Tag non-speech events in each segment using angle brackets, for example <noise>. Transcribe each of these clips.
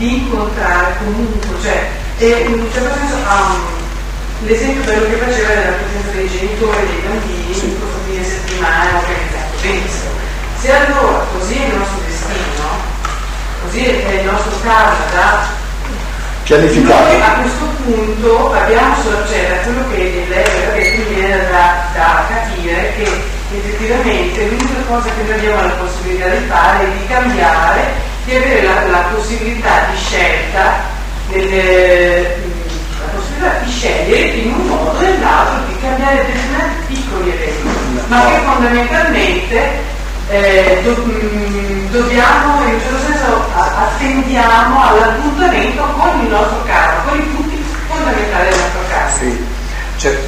di incontrare comunque, cioè, e in un certo senso um, l'esempio bello che faceva della presenza dei genitori e dei bambini sì. in questo fine settimana organizzato. Benissimo. Se allora così è il nostro destino, così è il nostro caso da pianificato. Noi a questo punto abbiamo solo, cioè da quello che lei aveva detto viene da, da capire che effettivamente l'unica cosa che noi abbiamo la possibilità di fare è di cambiare, di avere la, la possibilità di scelta, delle, la possibilità di scegliere in un modo o nell'altro di cambiare determinati piccoli eventi, ma che fondamentalmente eh, do, mh, mm, dobbiamo in un certo senso attendiamo all'appuntamento con il nostro caso, con i punti fondamentali del nostro caso. Sì. C'è,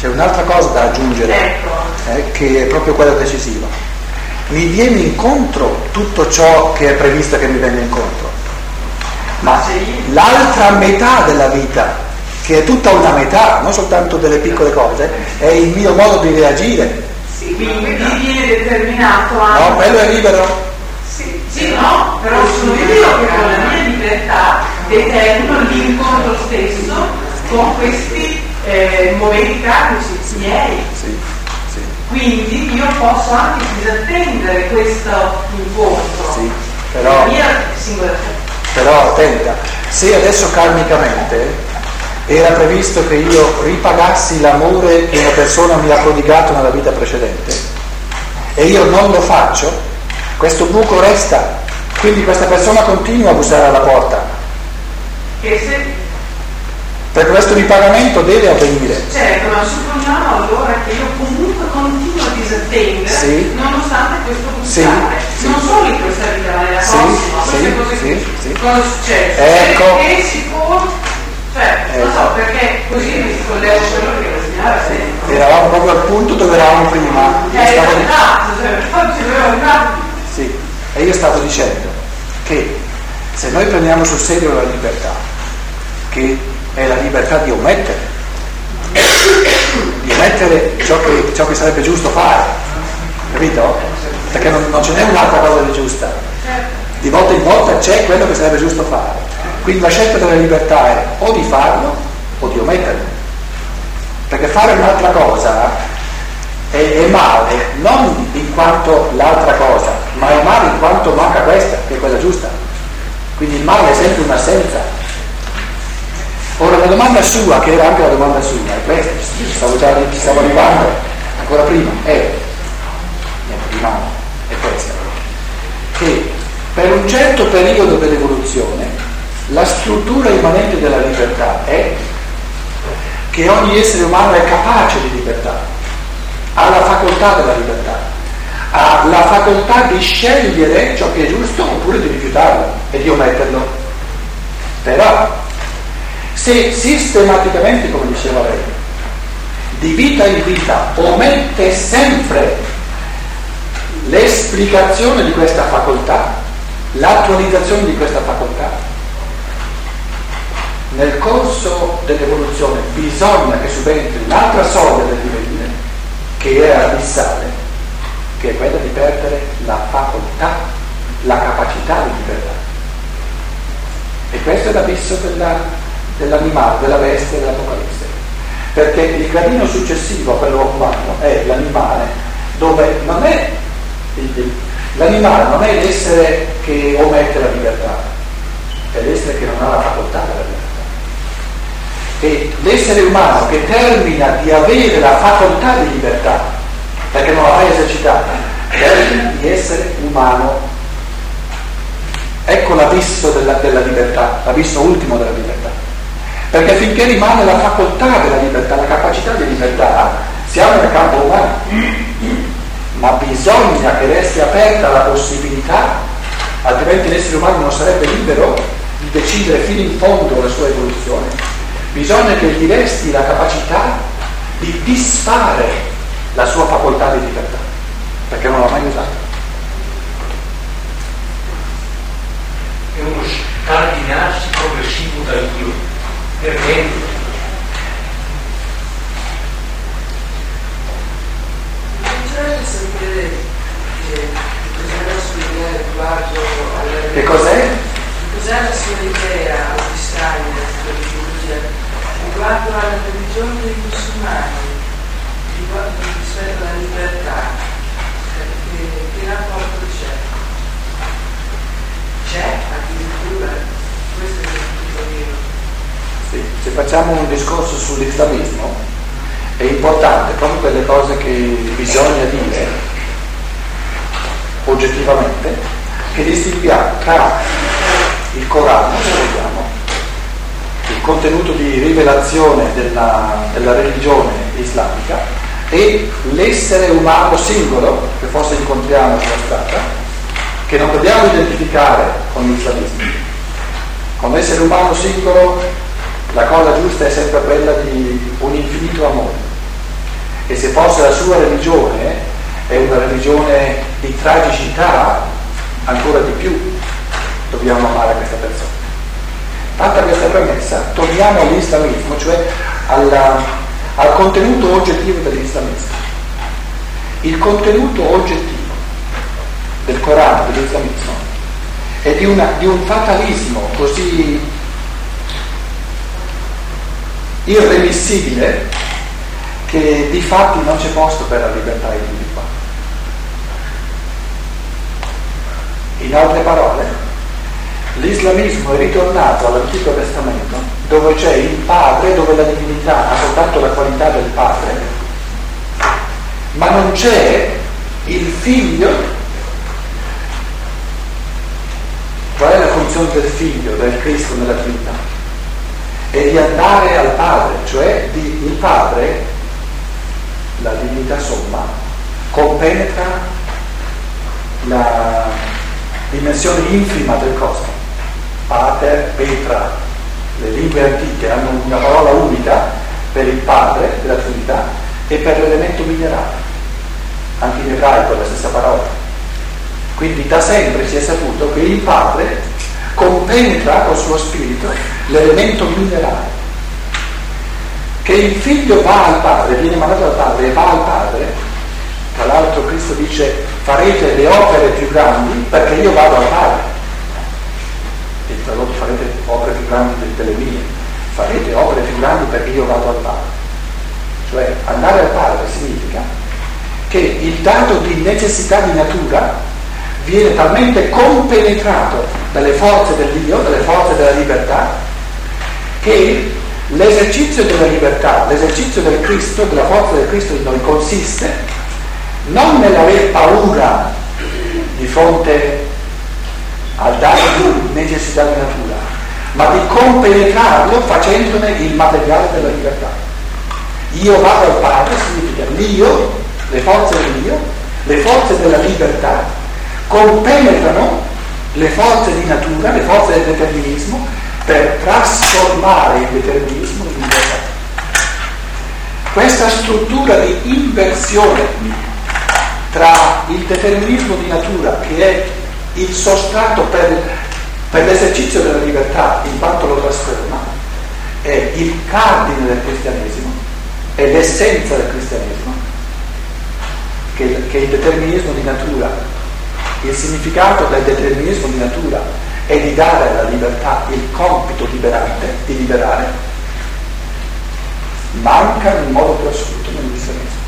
c'è un'altra cosa da aggiungere, ecco. eh, che è proprio quella decisiva. Mi viene incontro tutto ciò che è previsto che mi venga incontro, ma l'altra metà della vita, che è tutta una metà, non soltanto delle piccole cose, è il mio modo di reagire sì, quindi viene determinato anche. No, quello è libero. Sì, sì, no, però sono io che con la mia libertà determino l'incontro stesso con questi eh, momenti karmici miei. Sì, sì. Quindi io posso anche disattendere questo incontro. Sì, però, però attenta, se adesso karmicamente era previsto che io ripagassi l'amore che una persona mi ha prodigato nella vita precedente e io non lo faccio, questo buco resta, quindi questa persona continua a bussare alla porta. Per questo ripagamento deve avvenire. Certo, ma supponiamo allora che io comunque disattendere sì. nonostante questo bussare. Sì, non solo in questa vita, ma nella prossima. Sì, sì, sì, Cosa succede? Ecco. Perché si può cioè, eh, non so perché così mi collego a quello che la signora sempre. Eravamo proprio al punto dove eravamo prima. Eh, stavo esatto, cioè, Sì, e io stavo dicendo che se noi prendiamo sul serio la libertà, che è la libertà di omettere, <coughs> di omettere ciò che, ciò che sarebbe giusto fare, capito? Perché non, non ce n'è un'altra cosa di giusta. Di volta in volta c'è quello che sarebbe giusto fare. Quindi la scelta della libertà è o di farlo o di ometterlo. Perché fare un'altra cosa è, è, male non in quanto l'altra cosa, ma è male in quanto manca questa, che è quella giusta. Quindi il male è sempre un'assenza. Ora la domanda sua, che era anche la domanda sua, è questa, stavo già stavo arrivando ancora prima, è, rimane, è questa, che per un certo periodo dell'evoluzione la struttura immanente della libertà è che ogni essere umano è capace di libertà, ha la facoltà della libertà, ha la facoltà di scegliere ciò che è giusto oppure di rifiutarlo e di ometterlo. Però se sistematicamente, come diceva lei, di vita in vita omette sempre l'esplicazione di questa facoltà, l'attualizzazione di questa facoltà, nel corso dell'evoluzione bisogna che subentri un'altra soglia del divenire, che è abissale, che è quella di perdere la facoltà, la capacità di libertà. E questo è l'abisso della, dell'animale, della bestia dell'Apocalisse. Perché il gradino successivo a quello umano è l'animale, dove non è l'animale non è l'essere che omette la libertà, è l'essere che non ha la facoltà della libertà e l'essere umano che termina di avere la facoltà di libertà, perché non l'ha mai esercitata, termina di essere umano. Ecco l'abisso della, della libertà, l'abisso ultimo della libertà. Perché finché rimane la facoltà della libertà, la capacità di libertà, siamo nel campo umano. Ma bisogna che resti aperta la possibilità, altrimenti l'essere umano non sarebbe libero di decidere fino in fondo la sua evoluzione bisogna che gli resti la capacità di disfare la sua facoltà di libertà, perché non l'ha mai usata. È uno scardinarsi progressivo da Dio, perché sentire che cos'è la solidarietà riguardo alla... Che di Steiner, riguardo alla religione dei musulmani, riguardo rispetto alla libertà, che, che rapporto c'è? C'è addirittura, questo è il punto vero. Sì, se facciamo un discorso sull'islamismo, è importante proprio per le cose che bisogna dire oggettivamente che distinguiamo tra il Corano, se vogliamo, il contenuto di rivelazione della, della religione islamica e l'essere umano singolo che forse incontriamo sulla strada, che non dobbiamo identificare con l'islamismo. Con l'essere umano singolo la cosa giusta è sempre quella di un infinito amore. E se fosse la sua religione è una religione di tragicità, ancora di più dobbiamo amare questa persona. Fatta questa premessa, torniamo all'islamismo, cioè alla, al contenuto oggettivo dell'islamismo. Il contenuto oggettivo del Corano, dell'islamismo, è di, una, di un fatalismo così irremissibile che di fatti non c'è posto per la libertà individuale. In altre parole, L'islamismo è ritornato all'Antico Testamento dove c'è il padre, dove la divinità ha soltanto la qualità del padre, ma non c'è il figlio. Qual è la funzione del figlio, del Cristo nella Trinità? È di andare al padre, cioè di, il padre, la divinità somma, compenetra la dimensione infima del cosmo pater, petra. Le lingue antiche hanno una parola unica per il padre della Trinità e per l'elemento minerale. Anche in ebraico è la stessa parola. Quindi da sempre si è saputo che il padre compenetra col suo spirito l'elemento minerale. Che il figlio va al padre, viene mandato dal padre e va al padre, tra l'altro Cristo dice farete le opere più grandi perché io vado al padre e tradotto farete opere più grandi delle mie, farete opere più grandi perché io vado al Padre. Cioè andare al Padre significa che il dato di necessità di natura viene talmente compenetrato dalle forze dell'Io, dalle forze della libertà, che l'esercizio della libertà, l'esercizio del Cristo, della forza del Cristo in noi consiste non nell'aver paura di fronte al dato di necessità di natura, ma di compenetrarlo facendone il materiale della libertà. Io vado al Padre significa l'io, le forze dell'io, le forze della libertà, compenetrano le forze di natura, le forze del determinismo, per trasformare il determinismo in libertà. Questa struttura di inversione tra il determinismo di natura, che è il sostrato per, per l'esercizio della libertà in quanto lo trasforma, è il cardine del cristianesimo, è l'essenza del cristianesimo, che, che il determinismo di natura, il significato del determinismo di natura è di dare alla libertà il compito liberante, di liberare, manca in modo più assoluto nel cristianesimo.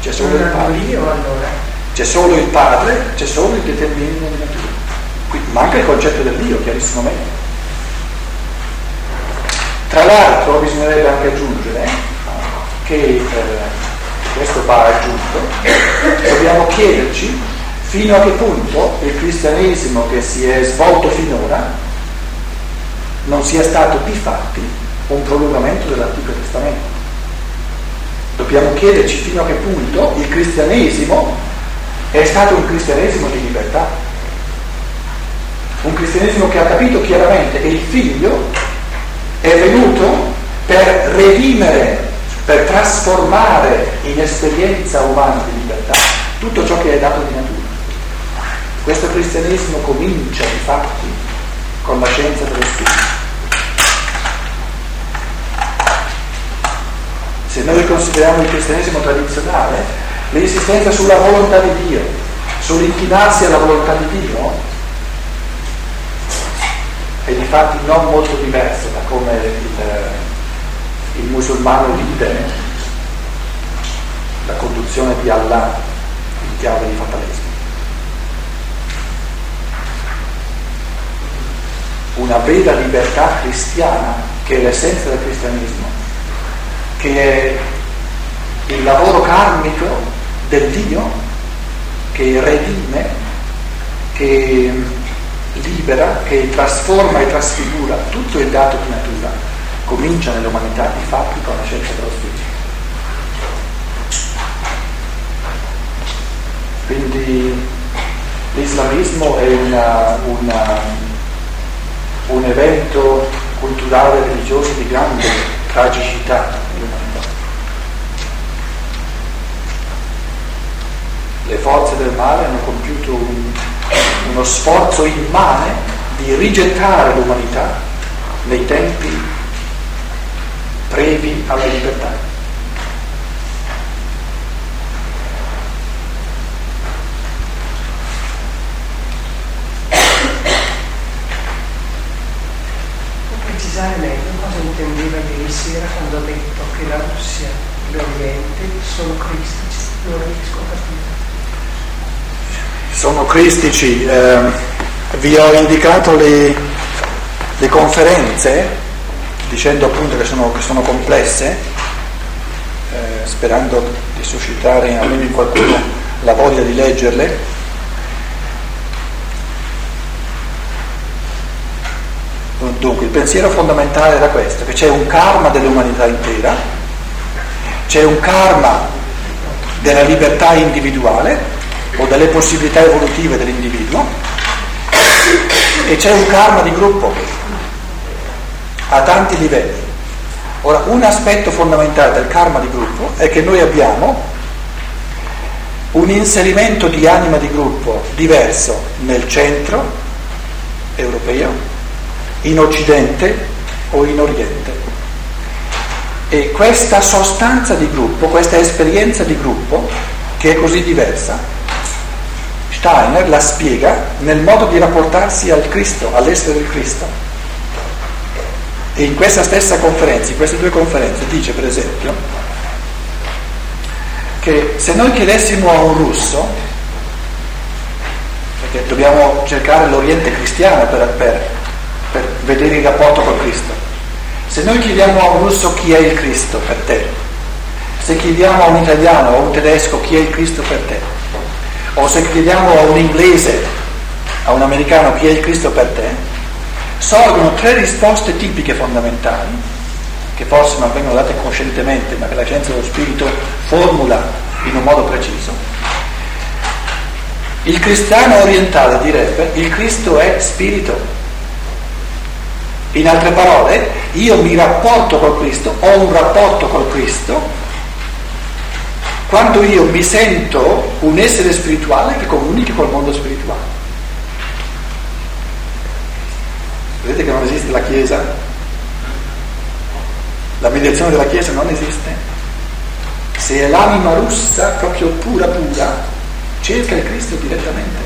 C'è solo il padre. C'è solo il padre, c'è solo il determinismo di natura. Quindi manca il concetto del Dio, chiarissimamente. Tra l'altro bisognerebbe anche aggiungere che eh, questo va aggiunto, dobbiamo chiederci fino a che punto il cristianesimo che si è svolto finora non sia stato di fatti un prolungamento dell'Antico Testamento. Dobbiamo chiederci fino a che punto il cristianesimo è stato un cristianesimo di libertà, un cristianesimo che ha capito chiaramente che il figlio è venuto per redimere, per trasformare in esperienza umana di libertà tutto ciò che è dato di natura. Questo cristianesimo comincia infatti con la scienza dello Spirito. Se noi consideriamo il cristianesimo tradizionale, l'insistenza sulla volontà di Dio, sull'inchinarsi alla volontà di Dio, è di fatti non molto diverso da come il, il musulmano vive la conduzione di Allah in chiave di fatalismo. Una vera libertà cristiana che è l'essenza del cristianesimo, che è il lavoro karmico del Dio che redime, che libera, che trasforma e trasfigura tutto il dato di natura, comincia nell'umanità di fatti con la scienza dello spirito. Quindi l'islamismo è una, una, un evento culturale e religioso di grande tragicità nell'umanità. Le forze del male hanno compiuto un, uno sforzo immane di rigettare l'umanità nei tempi previ alla libertà. Sera quando ha detto che la Russia e l'Oriente sono cristici. Non riesco a capire. Sono cristici. Eh, vi ho indicato le, le, conferenze, dicendo appunto che sono, che sono complesse, eh, sperando di suscitare almeno in qualcuno la voglia di leggerle. Dunque, il pensiero fondamentale era questo, che c'è un karma dell'umanità intera, c'è un karma della libertà individuale o delle possibilità evolutive dell'individuo e c'è un karma di gruppo a tanti livelli. Ora, un aspetto fondamentale del karma di gruppo è che noi abbiamo un inserimento di anima di gruppo diverso nel centro europeo in Occidente o in Oriente. E questa sostanza di gruppo, questa esperienza di gruppo, che è così diversa, Steiner la spiega nel modo di rapportarsi al Cristo, all'essere del Cristo. E in questa stessa conferenza, in queste due conferenze, dice per esempio che se noi chiedessimo a un russo, perché dobbiamo cercare l'Oriente cristiano per, per vedere il rapporto con Cristo. Se noi chiediamo a un russo chi è il Cristo per te, se chiediamo a un italiano o a un tedesco chi è il Cristo per te, o se chiediamo a un inglese, a un americano chi è il Cristo per te, sorgono tre risposte tipiche fondamentali, che forse non vengono date coscientemente, ma che la scienza dello spirito formula in un modo preciso. Il cristiano orientale direbbe il Cristo è spirito, in altre parole, io mi rapporto col Cristo, ho un rapporto col Cristo, quando io mi sento un essere spirituale che comunica col mondo spirituale. Vedete che non esiste la Chiesa? La mediazione della Chiesa non esiste. Se è l'anima russa, proprio pura pura, cerca il Cristo direttamente,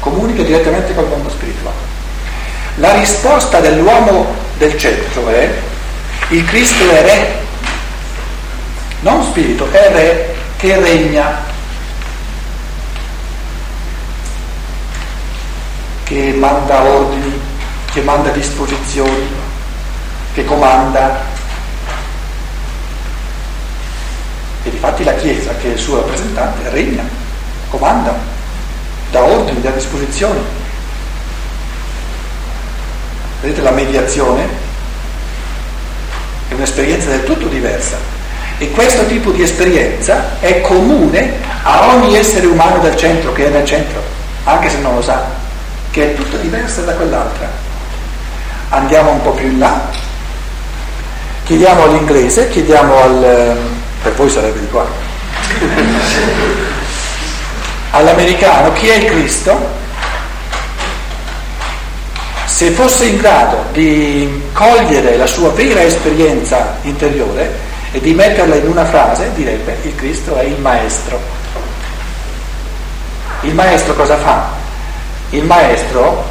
comunica direttamente col mondo spirituale. La risposta dell'uomo del centro è il Cristo è re, non spirito, è re che regna, che manda ordini, che manda disposizioni, che comanda. E difatti la Chiesa, che è il suo rappresentante, regna, comanda, dà ordini, dà disposizioni. Vedete la mediazione è un'esperienza del tutto diversa. E questo tipo di esperienza è comune a ogni essere umano del centro che è nel centro, anche se non lo sa, che è tutta diversa da quell'altra. Andiamo un po' più in là, chiediamo all'inglese, chiediamo al... per voi sarebbe di qua, <laughs> all'americano chi è il Cristo se fosse in grado di cogliere la sua vera esperienza interiore e di metterla in una frase, direbbe il Cristo è il maestro. Il maestro cosa fa? Il maestro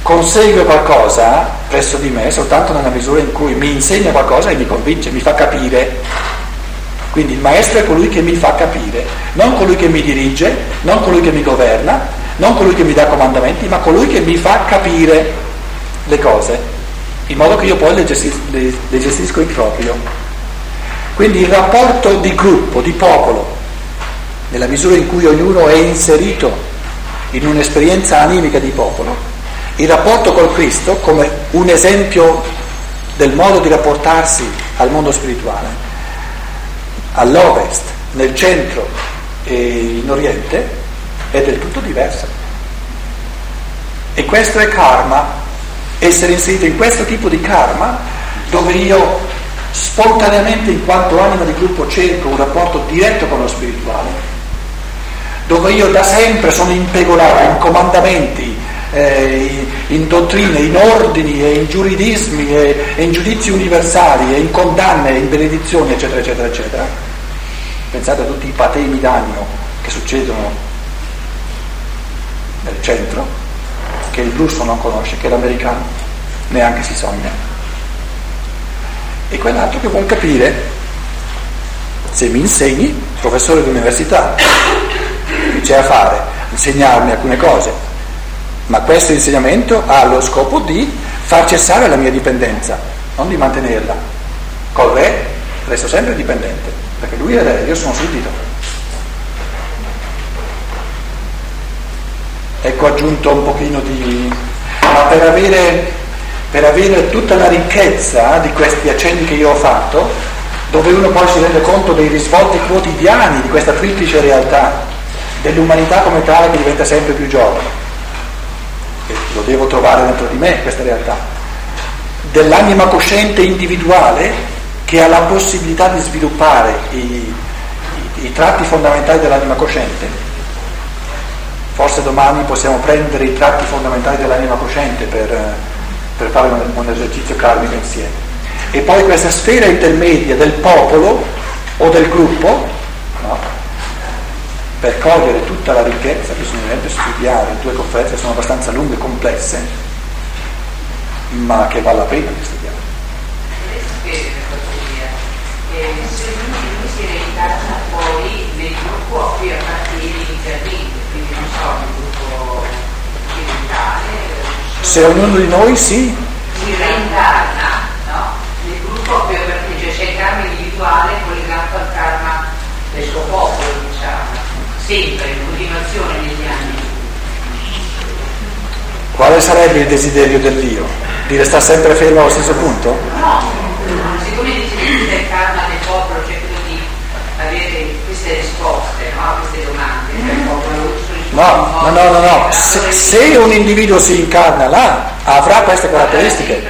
consegue qualcosa presso di me soltanto nella misura in cui mi insegna qualcosa e mi convince, mi fa capire. Quindi il maestro è colui che mi fa capire, non colui che mi dirige, non colui che mi governa, non colui che mi dà comandamenti, ma colui che mi fa capire le cose. in modo che io poi le, gestis- le, le gestisco in proprio. Quindi il rapporto di gruppo, di popolo, nella misura in cui ognuno è inserito in un'esperienza animica di popolo, il rapporto col Cristo come un esempio del modo di rapportarsi al mondo spirituale, all'ovest, nel centro e in oriente, è del tutto diversa. E questo è karma, essere inserito in questo tipo di karma dove io spontaneamente in quanto anima di gruppo cerco un rapporto diretto con lo spirituale, dove io da sempre sono impegolato in comandamenti, eh, in dottrine, in ordini e in giuridismi e, in giudizi universali e in condanne e in benedizioni eccetera eccetera eccetera. Pensate a tutti i patemi d'animo che succedono nel centro, che il russo non conosce, che l'americano neanche si sogna. E quell'altro che vuol capire, se mi insegni, professore d'università, che c'è a fare? Insegnarmi alcune cose, ma questo insegnamento ha lo scopo di far cessare la mia dipendenza, non di mantenerla. Col re resto sempre dipendente, perché lui è re, io sono suddito. Ecco aggiunto un pochino di... ma per avere, per avere tutta la ricchezza di questi accenni che io ho fatto, dove uno poi si rende conto dei risvolti quotidiani di questa triplice realtà, dell'umanità come tale che diventa sempre più giovane. E lo devo trovare dentro di me questa realtà. Dell'anima cosciente individuale che ha la possibilità di sviluppare i, i, i tratti fondamentali dell'anima cosciente Forse domani possiamo prendere i tratti fondamentali dell'anima cosciente per, per fare un, un esercizio karmico insieme. E poi questa sfera intermedia del popolo o del gruppo, no? per cogliere tutta la ricchezza bisognerebbe studiare, due conferenze sono abbastanza lunghe e complesse, ma che vale la pena di studiare. Eh, se lui si reincarna poi nel gruppo a cui appartiene inizialmente, se ognuno di noi si si reincarna no? nel gruppo perché c'è il karma individuale collegato al karma del suo popolo diciamo sempre in continuazione negli anni quale sarebbe il desiderio dell'io? di restare sempre fermo allo stesso punto? no siccome dice che il karma del popolo cerco di avere queste risposte no? a queste domande cioè No, no, no, no, no. Se, se, un individuo si incarna là, avrà queste caratteristiche.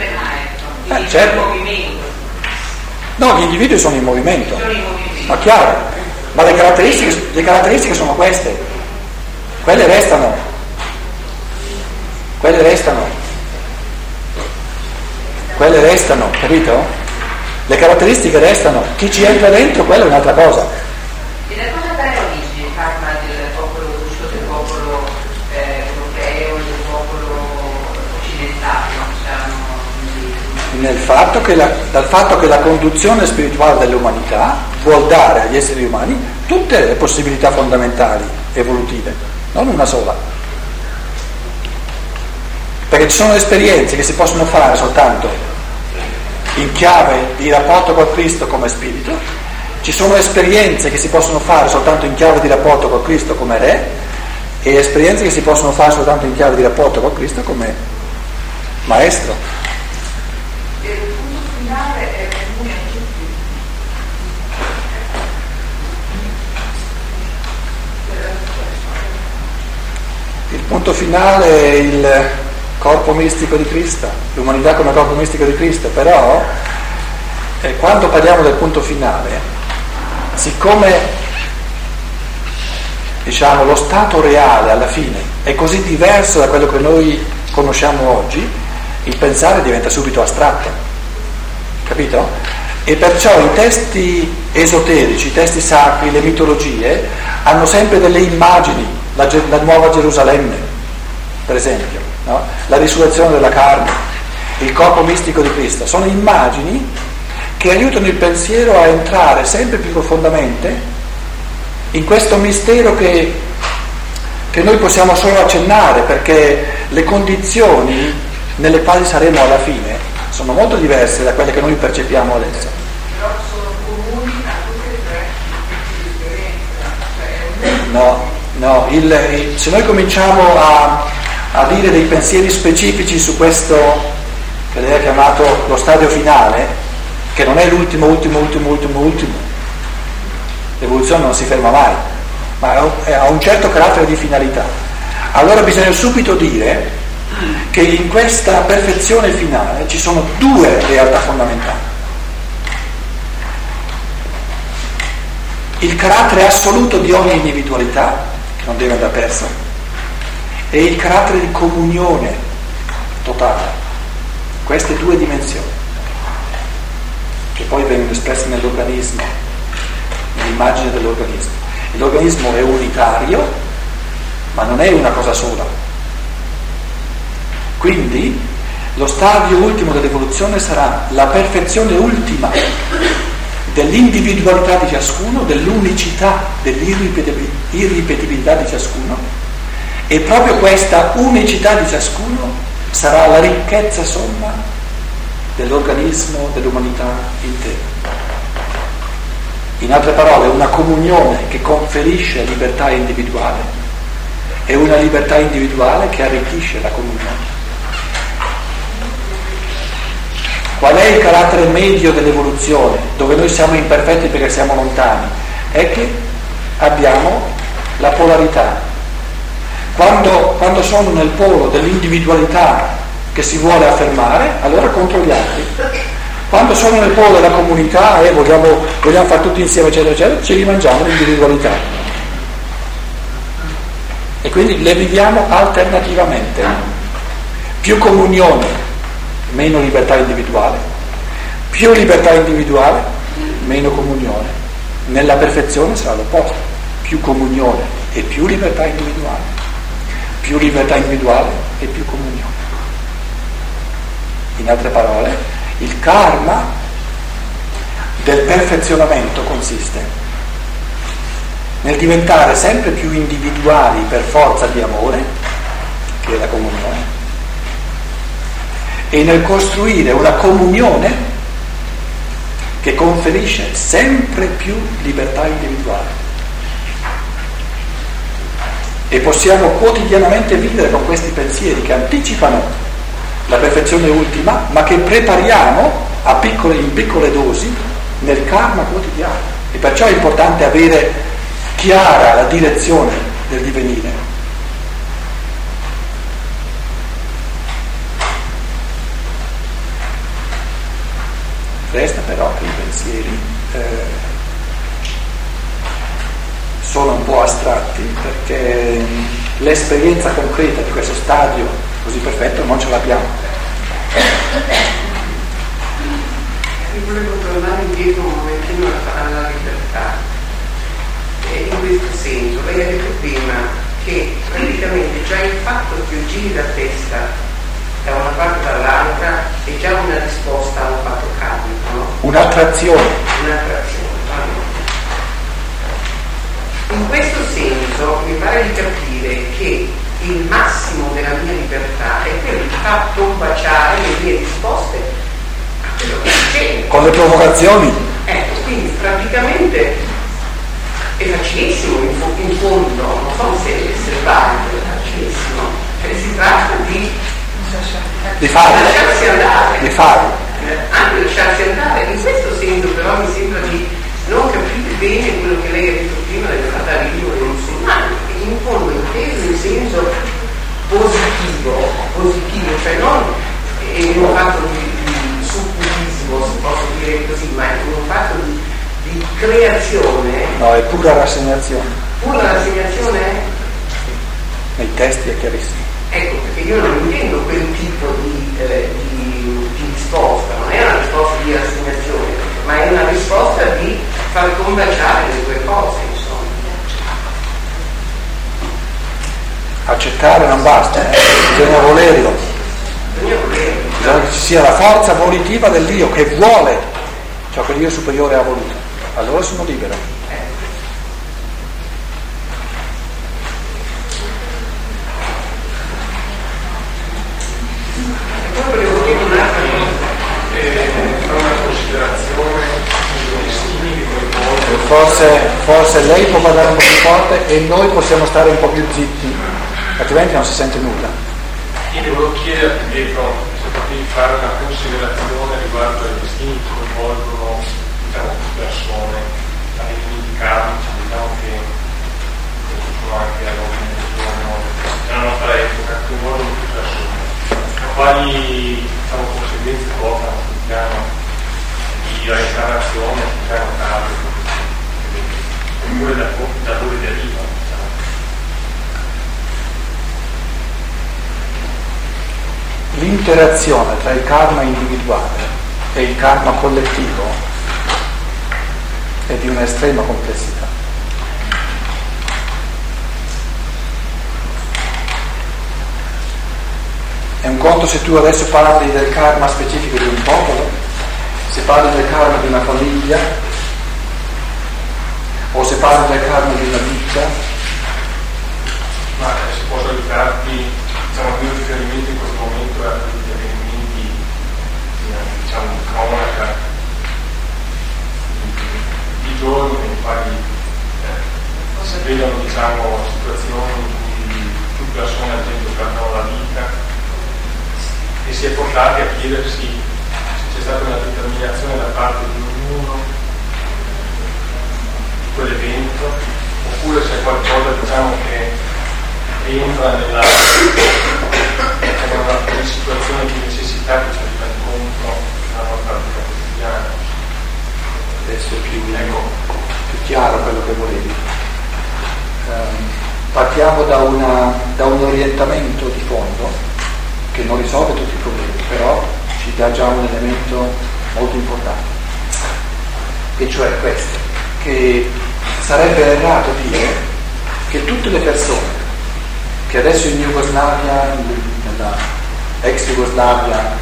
Eh, certo. No, gli individui sono in movimento. Ma chiaro. Ma le caratteristiche, le caratteristiche sono queste. Quelle restano. Quelle restano. Quelle restano, capito? Le caratteristiche restano. Chi ci entra dentro, quella è un'altra cosa. Fatto la, dal fatto che la conduzione spirituale dell'umanità vuol dare agli esseri umani tutte le possibilità fondamentali evolutive, non una sola. Perché ci sono esperienze che si possono fare soltanto in chiave di rapporto con Cristo come spirito, ci sono esperienze che si possono fare soltanto in chiave di rapporto con Cristo come re e esperienze che si possono fare soltanto in chiave di rapporto con Cristo come maestro. Punto finale è il corpo mistico di Cristo, l'umanità come corpo mistico di Cristo, però eh, quando parliamo del punto finale, siccome diciamo, lo stato reale alla fine è così diverso da quello che noi conosciamo oggi, il pensare diventa subito astratto, capito? E perciò i testi esoterici, i testi sacri, le mitologie hanno sempre delle immagini la, la nuova Gerusalemme, per esempio, no? la risurrezione della carne, il corpo mistico di Cristo, sono immagini che aiutano il pensiero a entrare sempre più profondamente in questo mistero che, che noi possiamo solo accennare perché le condizioni nelle quali saremo alla fine sono molto diverse da quelle che noi percepiamo adesso. Però sono comuni a tutte e tre i tipi di esperienza. Cioè, No, no, il- se noi cominciamo a, a dire dei pensieri specifici su questo che lei ha chiamato lo stadio finale, che non è l'ultimo, ultimo, ultimo, ultimo, ultimo, l'evoluzione non si ferma mai, ma ha un- certo carattere di finalità. Allora bisogna subito dire che in questa perfezione finale ci sono due realtà fondamentali. Il carattere assoluto di ogni individualità, non deve andare perso, e il carattere di comunione totale. Queste due dimensioni, che poi vengono espresse nell'organismo, nell'immagine dell'organismo. L'organismo è unitario, ma non è una cosa sola. Quindi lo stadio ultimo dell'evoluzione sarà la perfezione ultima dell'individualità di ciascuno, dell'unicità, dell'irripetibilità di ciascuno e proprio questa unicità di ciascuno sarà la ricchezza somma dell'organismo, dell'umanità intera. In altre parole, una comunione che conferisce libertà individuale e una libertà individuale che arricchisce la comunione. Qual è il carattere medio dell'evoluzione, dove noi siamo imperfetti perché siamo lontani? È che abbiamo la polarità. Quando, quando sono nel polo dell'individualità che si vuole affermare, allora contro gli altri. Quando sono nel polo della comunità e vogliamo, vogliamo fare tutti insieme, eccetera, eccetera, ci rimangiamo l'individualità. E quindi le viviamo alternativamente. Più comunione, meno libertà individuale. Più libertà individuale, meno comunione. Nella perfezione sarà l'opposto. Più comunione e più libertà individuale. Più libertà individuale e più comunione. In altre parole, il karma del perfezionamento consiste nel diventare sempre più individuali per forza di amore, che è la comunione, e nel costruire una comunione che conferisce sempre più libertà individuale. E possiamo quotidianamente vivere con questi pensieri che anticipano la perfezione ultima, ma che prepariamo piccole, in piccole dosi nel karma quotidiano. E perciò è importante avere chiara la direzione del divenire. Resta però che i pensieri eh, sono un po' astratti perché l'esperienza concreta di questo stadio così perfetto non ce l'abbiamo. Io volevo tornare indietro un momentino alla libertà. E in questo senso, lei ha detto prima che praticamente già il fatto che io giri la testa da una parte o dall'altra è già una risposta a un fatto karmico, no? Un'attrazione. Un'attrazione. In questo senso mi pare di capire che il massimo della mia libertà è quello di far combaciare le mie risposte a quello che succede. Con le provocazioni Ecco, quindi praticamente è facilissimo in, in fondo, non so se essere valido, è facilissimo. Cioè, si tratta di di farlo, lasciarsi andare, di farlo. anche lasciarsi andare. In questo senso però mi sembra di non capire bene quello che lei ha detto prima del fatalismo dei musulmani, che in fondo inteso in senso positivo, positivo, cioè non in un fatto di, di supputismo, se posso dire così, ma in un fatto di, di creazione, No, è pura rassegnazione. pura rassegnazione è Nei testi è chiarissimo. Ecco, perché io non intendo quel tipo di, eh, di- di risposta, non è una risposta di rassegnazione, ma è una risposta di far combaciare le due cose, insomma. Accettare non basta, eh. bisogna volerlo. Bisogna volere. Bisogna che ci sia la forza volitiva dell'io che vuole ciò che l'io superiore ha voluto. Allora sono libero. E poi volevo dire un'altra cosa. Forse, forse lei può parlare un po' più forte e noi possiamo stare un po' più zitti, altrimenti non si sente nulla. Io devo chiedere dietro se potevi fare una considerazione riguardo ai destini che coinvolgono diciamo, persone, alle dimenticarci, diciamo che sono anche della nostra epoca, coinvolgono più persone. Quali diciamo, conseguenze portano sul piano di reincarnazione, sul piano cambio, oppure da, da dove deriva? Diciamo. L'interazione tra il karma individuale e il karma collettivo è di un'estrema complessità. È un conto se tu adesso parli del karma specifico di un popolo, se parli del karma di una famiglia, o se parli del di una vita, Ma eh, si può aiutarti, diciamo, il mio riferimento in questo momento a degli avvenimenti, eh, diciamo, di cronaca, di, giorni nei quali eh, si vedono, diciamo, situazioni in cui più persone ad esempio perdono la vita e si è portati a chiedersi se c'è stata una determinazione da parte di ognuno quell'evento oppure se è qualcosa diciamo che entra nella, nella, nella situazione di necessità che ci arriva incontro nella nostra vita quotidiana. adesso è più, più chiaro quello che volevi. Ehm, partiamo da, una- da un orientamento di fondo che non risolve tutti i problemi, però ci dà già un elemento molto importante, e cioè questo, che sarebbe errato dire che tutte le persone che adesso in Jugoslavia, nella ex Jugoslavia,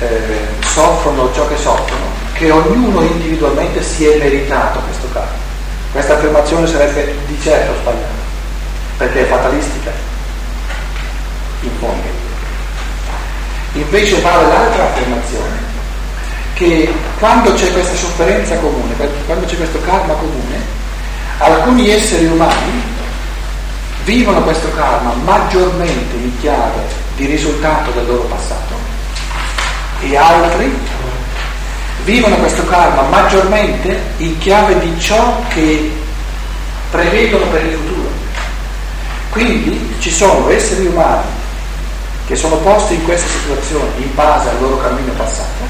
eh, soffrono ciò che soffrono, che ognuno individualmente si è meritato questo karma. Questa affermazione sarebbe di certo sbagliata, perché è fatalistica, in fondo. Invece vale l'altra affermazione, che quando c'è questa sofferenza comune, quando c'è questo karma comune, alcuni esseri umani vivono questo karma maggiormente in chiave di risultato del loro passato e altri vivono questo karma maggiormente in chiave di ciò che prevedono per il futuro. Quindi ci sono esseri umani che sono posti in questa situazione in base al loro cammino passato,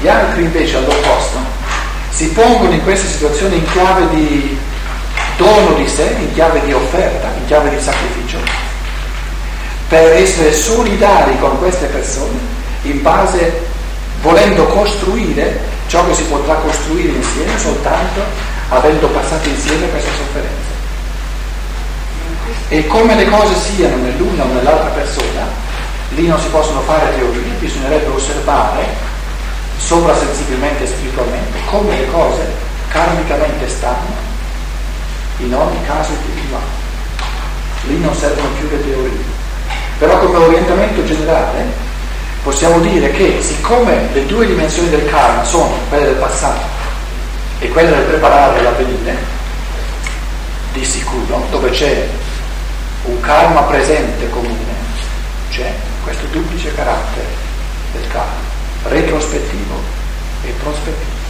gli altri invece all'opposto si pongono in questa situazione in chiave di dono di sé, in chiave di offerta, in chiave di sacrificio, per essere solidari con queste persone in base, volendo costruire ciò che si potrà costruire insieme soltanto avendo passato insieme questa sofferenza. E come le cose siano nell'una o nell'altra persona, lì non si possono fare teorie, bisognerebbe osservare sovrasensibilmente e spiritualmente come le cose karmicamente stanno in ogni caso individuale. Lì non servono più le teorie. Però come orientamento generale possiamo dire che siccome le due dimensioni del karma sono quelle del passato e quelle del preparare l'avvenire, di sicuro, dove c'è un karma presente comune, c'è questo duplice carattere del karma, retrospettivo e prospettivo.